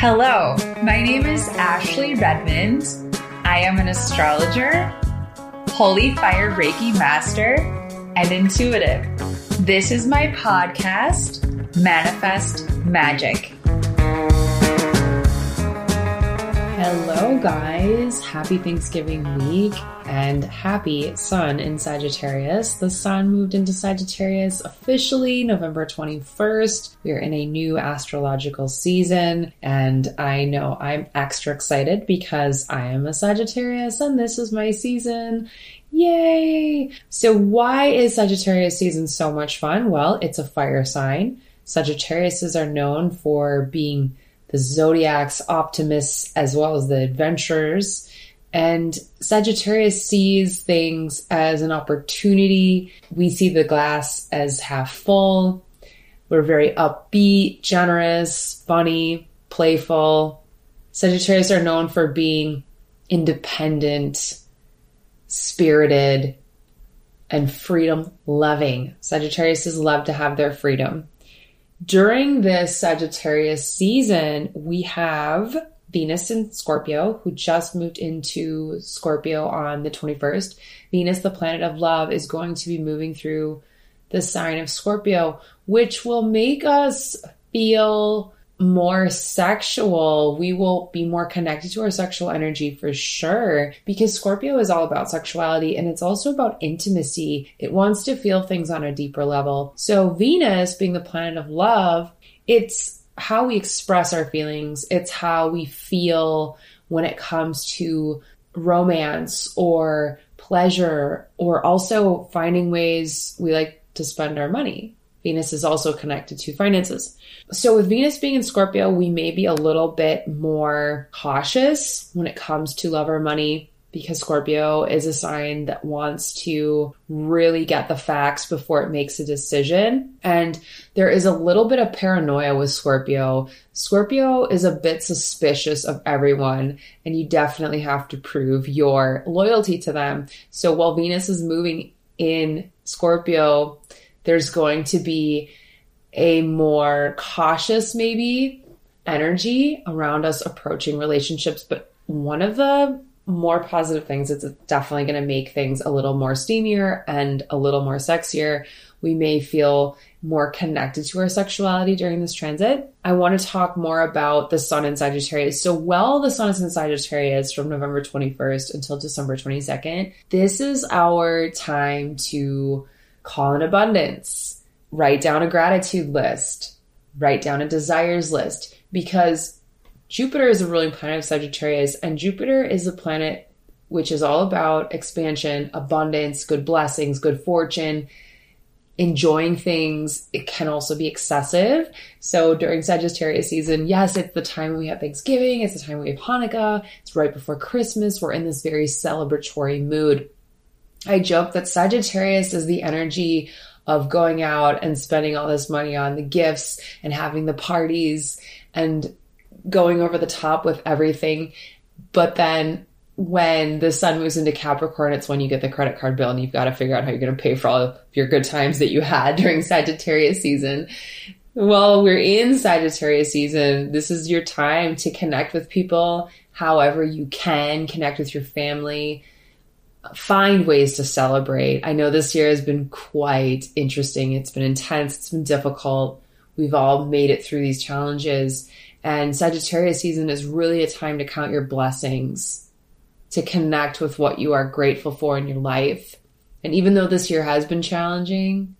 Hello, my name is Ashlie Redmond. I am an astrologer, holy fire Reiki master, and intuitive. This is my podcast, Manifest Magic. Hello, guys. Happy Thanksgiving week and happy Sun in Sagittarius. The Sun moved into Sagittarius officially November 21st. We are in a new astrological season, and I know I'm extra excited because I am a Sagittarius and this is my season. Yay! So, why is Sagittarius season so much fun? Well, it's a fire sign. Sagittariuses are known for being the zodiac's optimists as well as the adventurers. And Sagittarius sees things as an opportunity. We see the glass as half full. We're very upbeat, generous, funny, playful. Sagittarius are known for being independent, spirited, and freedom loving. Sagittarius love to have their freedom. During this Sagittarius season, we have Venus in Scorpio, who just moved into Scorpio on the 21st. Venus, the planet of love, is going to be moving through the sign of Scorpio, which will make us feel more sexual. We will be more connected to our sexual energy for sure because Scorpio is all about sexuality and it's also about intimacy. It wants to feel things on a deeper level. So, Venus being the planet of love, it's how we express our feelings, it's how we feel when it comes to romance or pleasure, or also finding ways we like to spend our money. Venus is also connected to finances. So, with Venus being in Scorpio, we may be a little bit more cautious when it comes to love or money because Scorpio is a sign that wants to really get the facts before it makes a decision. And there is a little bit of paranoia with Scorpio. Scorpio is a bit suspicious of everyone, and you definitely have to prove your loyalty to them. So, while Venus is moving in Scorpio, there's going to be a more cautious, maybe, energy around us approaching relationships. But one of the more positive things, it's definitely going to make things a little more steamier and a little more sexier. We may feel more connected to our sexuality during this transit. I want to talk more about the sun in Sagittarius. So, while the sun is in Sagittarius from November 21st until December 22nd, this is our time to call in abundance, write down a gratitude list, write down a desires list, because Jupiter is a ruling planet of Sagittarius, and Jupiter is a planet which is all about expansion, abundance, good blessings, good fortune, enjoying things. It can also be excessive. So during Sagittarius season, yes, it's the time we have Thanksgiving, it's the time we have Hanukkah, it's right before Christmas. We're in this very celebratory mood. I joke that Sagittarius is the energy of going out and spending all this money on the gifts and having the parties and going over the top with everything. But then when the sun moves into Capricorn, it's when you get the credit card bill and you've got to figure out how you're going to pay for all of your good times that you had during Sagittarius season. Well, we're in Sagittarius season. This is your time to connect with people however you can, connect with your family, find ways to celebrate. I know this year has been quite interesting. It's been intense, it's been difficult. We've all made it through these challenges. And Sagittarius season is really a time to count your blessings, to connect with what you are grateful for in your life. And even though this year has been challenging,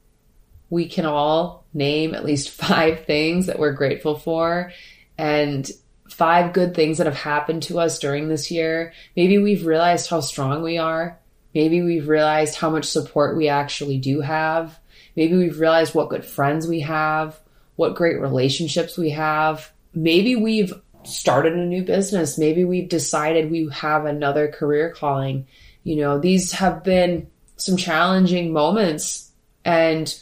we can all name at least five things that we're grateful for. And five good things that have happened to us during this year. Maybe we've realized how strong we are. Maybe we've realized how much support we actually do have. Maybe we've realized what good friends we have, what great relationships we have. Maybe we've started a new business. Maybe we've decided we have another career calling. You know, these have been some challenging moments and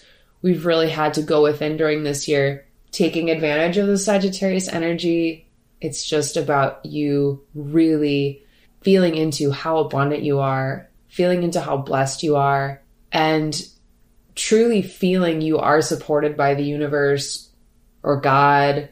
we've really had to go within during this year, taking advantage of the Sagittarius energy, it's just about you really feeling into how abundant you are, feeling into how blessed you are, and truly feeling you are supported by the universe or God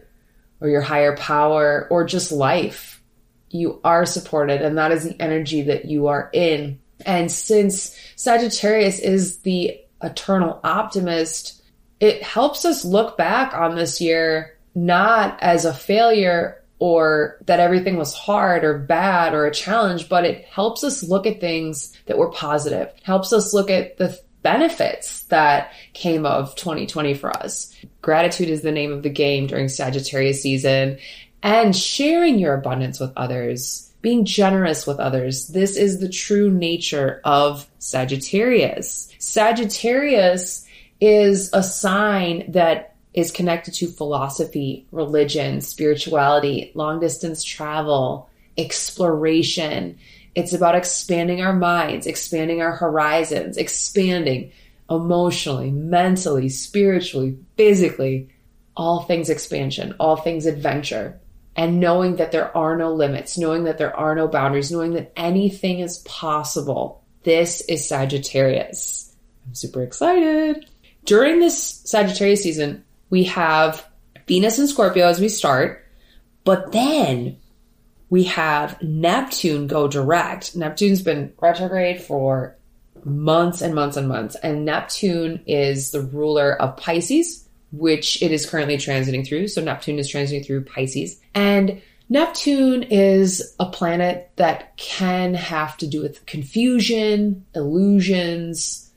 or your higher power or just life. You are supported, and that is the energy that you are in. And since Sagittarius is the eternal optimist, it helps us look back on this year not as a failure or that everything was hard or bad or a challenge, but it helps us look at things that were positive, helps us look at the benefits that came of 2020 for us. Gratitude is the name of the game during Sagittarius season and sharing your abundance with others, being generous with others. This is the true nature of Sagittarius. Sagittarius is a sign that is connected to philosophy, religion, spirituality, long distance travel, exploration. It's about expanding our minds, expanding our horizons, expanding emotionally, mentally, spiritually, physically, all things expansion, all things adventure, and knowing that there are no limits, knowing that there are no boundaries, knowing that anything is possible. This is Sagittarius. I'm super excited. During this Sagittarius season, we have Venus and Scorpio as we start, but then we have Neptune go direct. Neptune's been retrograde for months and months and months, and Neptune is the ruler of Pisces, which it is currently transiting through. So Neptune is transiting through Pisces, and Neptune is a planet that can have to do with confusion, illusions,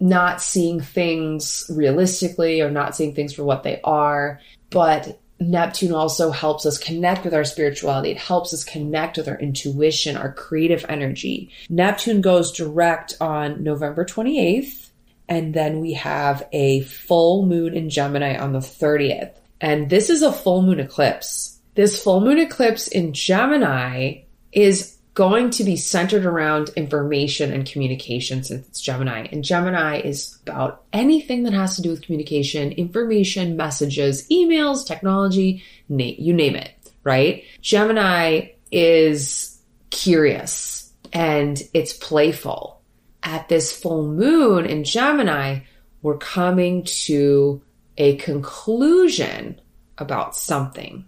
not seeing things realistically or not seeing things for what they are. But Neptune also helps us connect with our spirituality. It helps us connect with our intuition, our creative energy. Neptune goes direct on November 28th. And then we have a full moon in Gemini on the 30th. And this is a full moon eclipse. This full moon eclipse in Gemini is going to be centered around information and communication since it's Gemini. And Gemini is about anything that has to do with communication, information, messages, emails, technology, you name it, right? Gemini is curious and it's playful. At this full moon in Gemini, we're coming to a conclusion about something,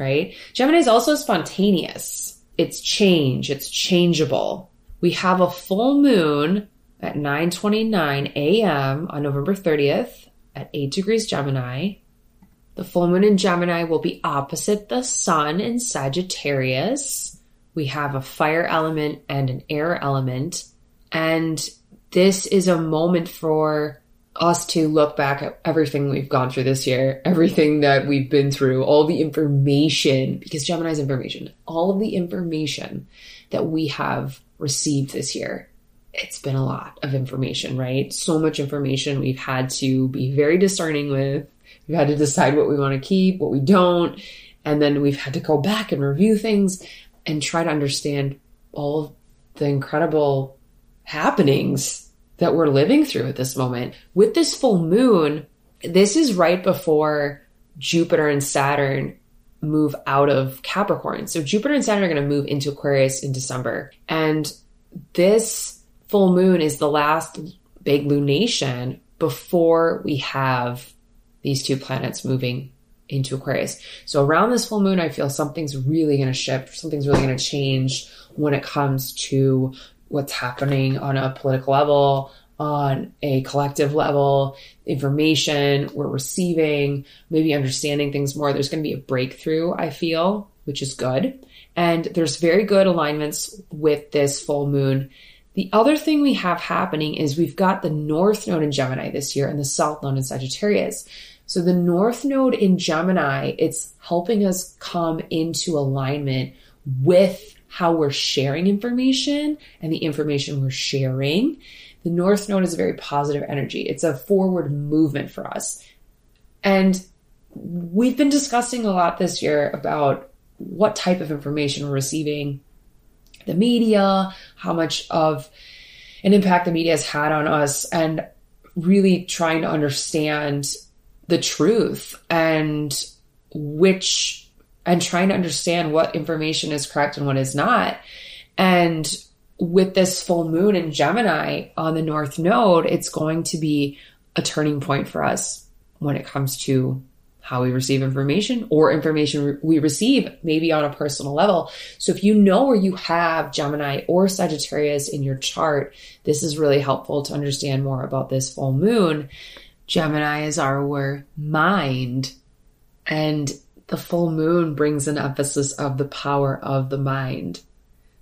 right? Gemini is also spontaneous it's change, it's changeable. We have a full moon at 9:29 a.m. on November 30th at 8 degrees Gemini. The full moon in Gemini will be opposite the sun in Sagittarius. We have a fire element and an air element, and this is a moment for us to look back at everything we've gone through this year, everything that we've been through, all the information, because Gemini's information, all of the information that we have received this year. It's been a lot of information, right? So much information we've had to be very discerning with. We've had to decide what we want to keep, what we don't. And then we've had to go back and review things and try to understand all the incredible happenings that we're living through at this moment. With this full moon, this is right before Jupiter and Saturn move out of Capricorn. So Jupiter and Saturn are going to move into Aquarius in December. And this full moon is the last big lunation before we have these two planets moving into Aquarius. So around this full moon, I feel something's really going to shift, something's really going to change when it comes to what's happening on a political level, on a collective level, information we're receiving, maybe understanding things more. There's going to be a breakthrough, I feel, which is good. And there's very good alignments with this full moon. The other thing we have happening is we've got the North Node in Gemini this year and the South Node in Sagittarius. So the North Node in Gemini, it's helping us come into alignment with how we're sharing information and the information we're sharing. The North Node is a very positive energy. It's a forward movement for us. And we've been discussing a lot this year about what type of information we're receiving, the media, how much of an impact the media has had on us, and really trying to understand the truth and which and trying to understand what information is correct and what is not. And with this full moon in Gemini on the North Node, it's going to be a turning point for us when it comes to how we receive information or information we receive maybe on a personal level. So if you know where you have Gemini or Sagittarius in your chart, this is really helpful to understand more about this full moon. Gemini is our mind and the full moon brings an emphasis of the power of the mind.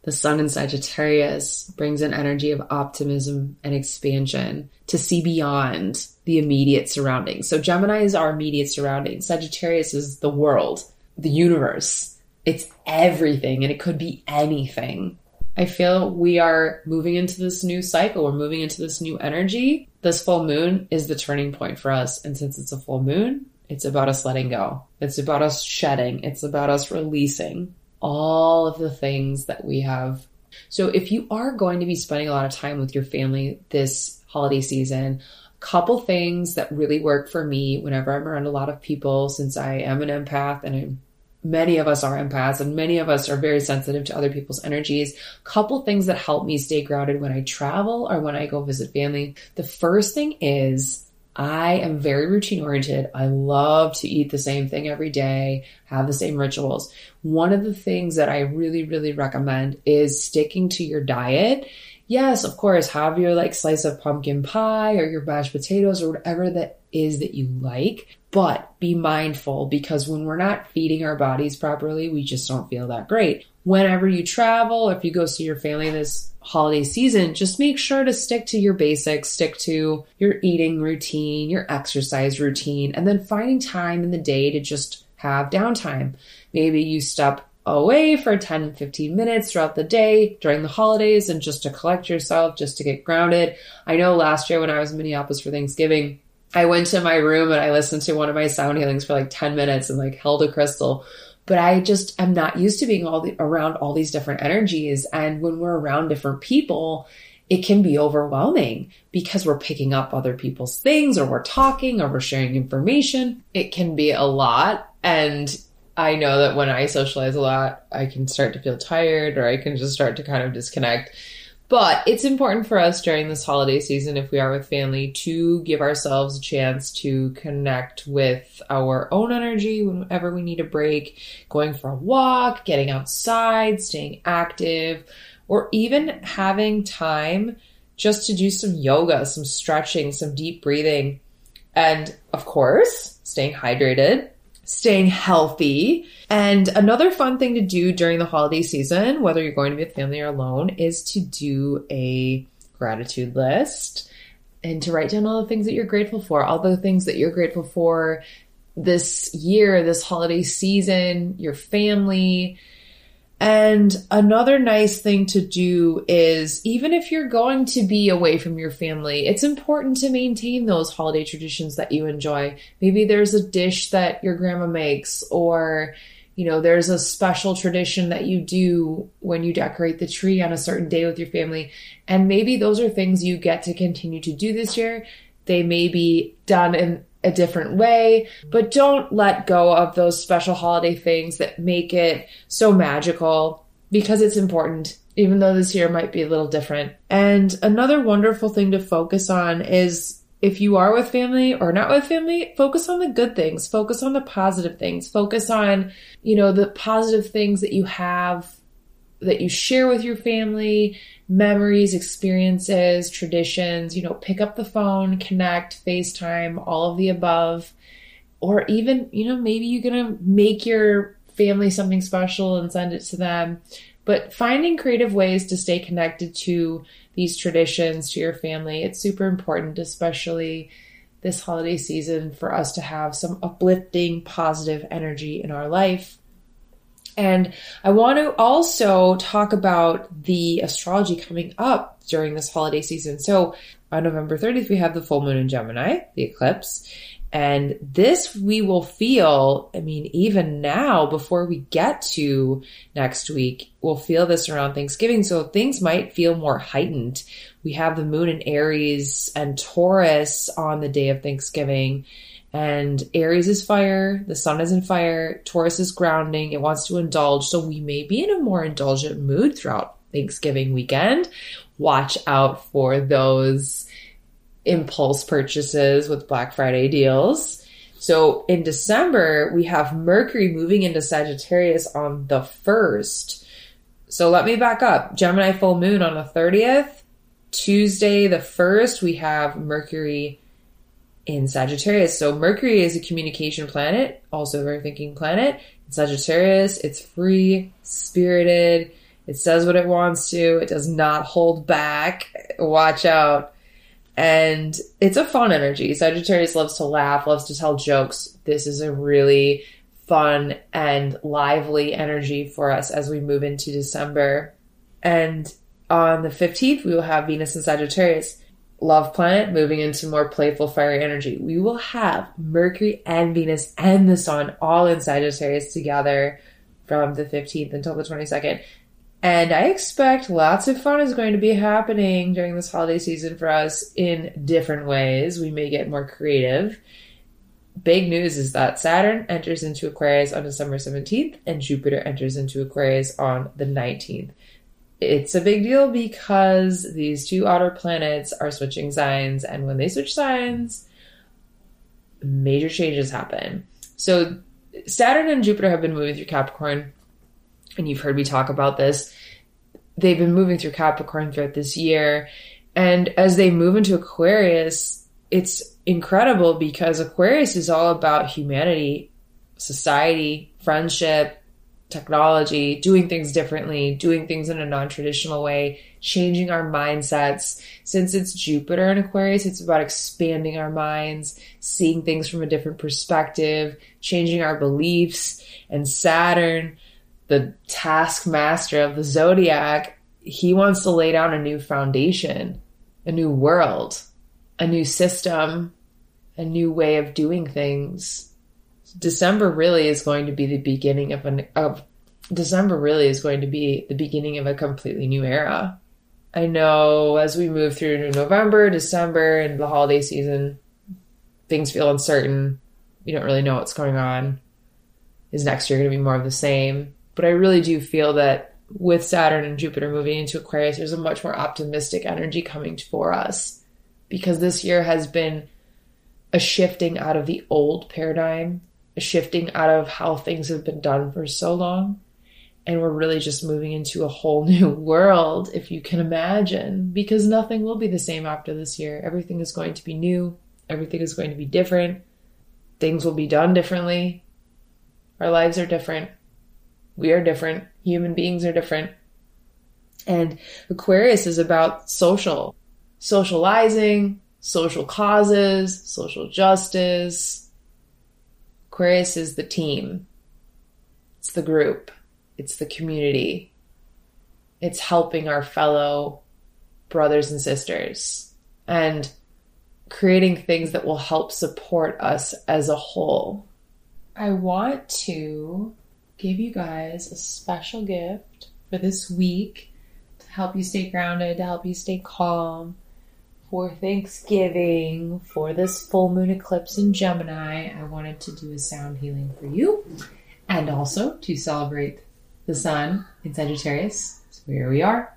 The sun in Sagittarius brings an energy of optimism and expansion to see beyond the immediate surroundings. So Gemini is our immediate surroundings. Sagittarius is the world, the universe. It's everything and it could be anything. I feel we are moving into this new cycle. We're moving into this new energy. This full moon is the turning point for us. And since it's a full moon, it's about us letting go. It's about us shedding. It's about us releasing all of the things that we have. So if you are going to be spending a lot of time with your family this holiday season, a couple things that really work for me whenever I'm around a lot of people since I am an empath and I'm many of us are empaths and many of us are very sensitive to other people's energies. Couple things that help me stay grounded when I travel or when I go visit family. The first thing is I am very routine oriented. I love to eat the same thing every day, have the same rituals. One of the things that I really, really recommend is sticking to your diet. Yes, of course, have your like slice of pumpkin pie or your mashed potatoes or whatever that is that you like, but be mindful because when we're not feeding our bodies properly, we just don't feel that great. Whenever you travel, or if you go see your family this holiday season, just make sure to stick to your basics, stick to your eating routine, your exercise routine, and then finding time in the day to just have downtime. Maybe you step away for 10 15 minutes throughout the day during the holidays and just to collect yourself, just to get grounded. I know last year when I was in Minneapolis for Thanksgiving, I went to my room and I listened to one of my sound healings for like 10 minutes and like held a crystal but I just am not used to being all the, around all these different energies. And when we're around different people, it can be overwhelming because we're picking up other people's things or we're talking or we're sharing information. It can be a lot. And I know that when I socialize a lot, I can start to feel tired or I can just start to kind of disconnect. But it's important for us during this holiday season, if we are with family, to give ourselves a chance to connect with our own energy whenever we need a break, going for a walk, getting outside, staying active, or even having time just to do some yoga, some stretching, some deep breathing. And of course, staying hydrated, staying healthy. And another fun thing to do during the holiday season, whether you're going to be with family or alone, is to do a gratitude list and to write down all the things that you're grateful for, all the things that you're grateful for this year, this holiday season, your family, and another nice thing to do is even if you're going to be away from your family, it's important to maintain those holiday traditions that you enjoy. Maybe there's a dish that your grandma makes or you know, there's a special tradition that you do when you decorate the tree on a certain day with your family. And maybe those are things you get to continue to do this year. They may be done in a different way, but don't let go of those special holiday things that make it so magical because it's important, even though this year might be a little different. And another wonderful thing to focus on is if you are with family or not with family, focus on the good things, focus on the positive things, focus on, you know, the positive things that you have that you share with your family, memories, experiences, traditions, you know, pick up the phone, connect, FaceTime, all of the above. Or even, you know, maybe you're going to make your family something special and send it to them. But finding creative ways to stay connected to these traditions, to your family, it's super important, especially this holiday season, for us to have some uplifting, positive energy in our life. And I want to also talk about the astrology coming up during this holiday season. So on November 30th, we have the full moon in Gemini, the eclipse. And this we will feel, I mean, even now before we get to next week, we'll feel this around Thanksgiving. So things might feel more heightened. We have the moon in Aries and Taurus on the day of Thanksgiving. And Aries is fire, the sun is in fire, Taurus is grounding, it wants to indulge. So we may be in a more indulgent mood throughout Thanksgiving weekend. Watch out for those impulse purchases with Black Friday deals. So in December, we have Mercury moving into Sagittarius on the 1st. So let me back up. Gemini full moon on the 30th. Tuesday, the 1st, we have Mercury in Sagittarius. So Mercury is a communication planet, also a very thinking planet. In Sagittarius, it's free, spirited. It says what it wants to. It does not hold back. Watch out. And it's a fun energy. Sagittarius loves to laugh, loves to tell jokes. This is a really fun and lively energy for us as we move into December. And on the 15th, we will have Venus in Sagittarius, love planet moving into more playful, fiery energy. We will have Mercury and Venus and the Sun all in Sagittarius together from the 15th until the 22nd. And I expect lots of fun is going to be happening during this holiday season for us in different ways. We may get more creative. Big news is that Saturn enters into Aquarius on December 17th and Jupiter enters into Aquarius on the 19th. It's a big deal because these two outer planets are switching signs, and when they switch signs, major changes happen. So, Saturn and Jupiter have been moving through Capricorn and you've heard me talk about this. They've been moving through Capricorn throughout this year. And as they move into Aquarius, it's incredible because Aquarius is all about humanity, society, friendship, technology, doing things differently, doing things in a non traditional way, changing our mindsets. Since it's Jupiter in Aquarius, it's about expanding our minds, seeing things from a different perspective, changing our beliefs. And Saturn the taskmaster of the zodiac, he wants to lay down a new foundation, a new world, a new system, a new way of doing things. December really is going to be the beginning of an of December really is going to be the beginning of a completely new era. I know as we move through November, December, and the holiday season, things feel uncertain. We don't really know what's going on. Is next year going to be more of the same? But I really do feel that with Saturn and Jupiter moving into Aquarius, there's a much more optimistic energy coming for us because this year has been a shifting out of the old paradigm, shifting out of how things have been done for so long. And we're really just moving into a whole new world, if you can imagine, because nothing will be the same after this year. Everything is going to be new, everything is going to be different, things will be done differently, our lives are different. We are different. Human beings are different. And Aquarius is about social, socializing, social causes, social justice. Aquarius is the team. It's the group. It's the community. It's helping our fellow brothers and sisters and creating things that will help support us as a whole. I want to give you guys a special gift for this week to help you stay grounded, to help you stay calm for Thanksgiving, for this full moon eclipse in Gemini. I wanted to do a sound healing for you and also to celebrate the sun in Sagittarius. So here we are.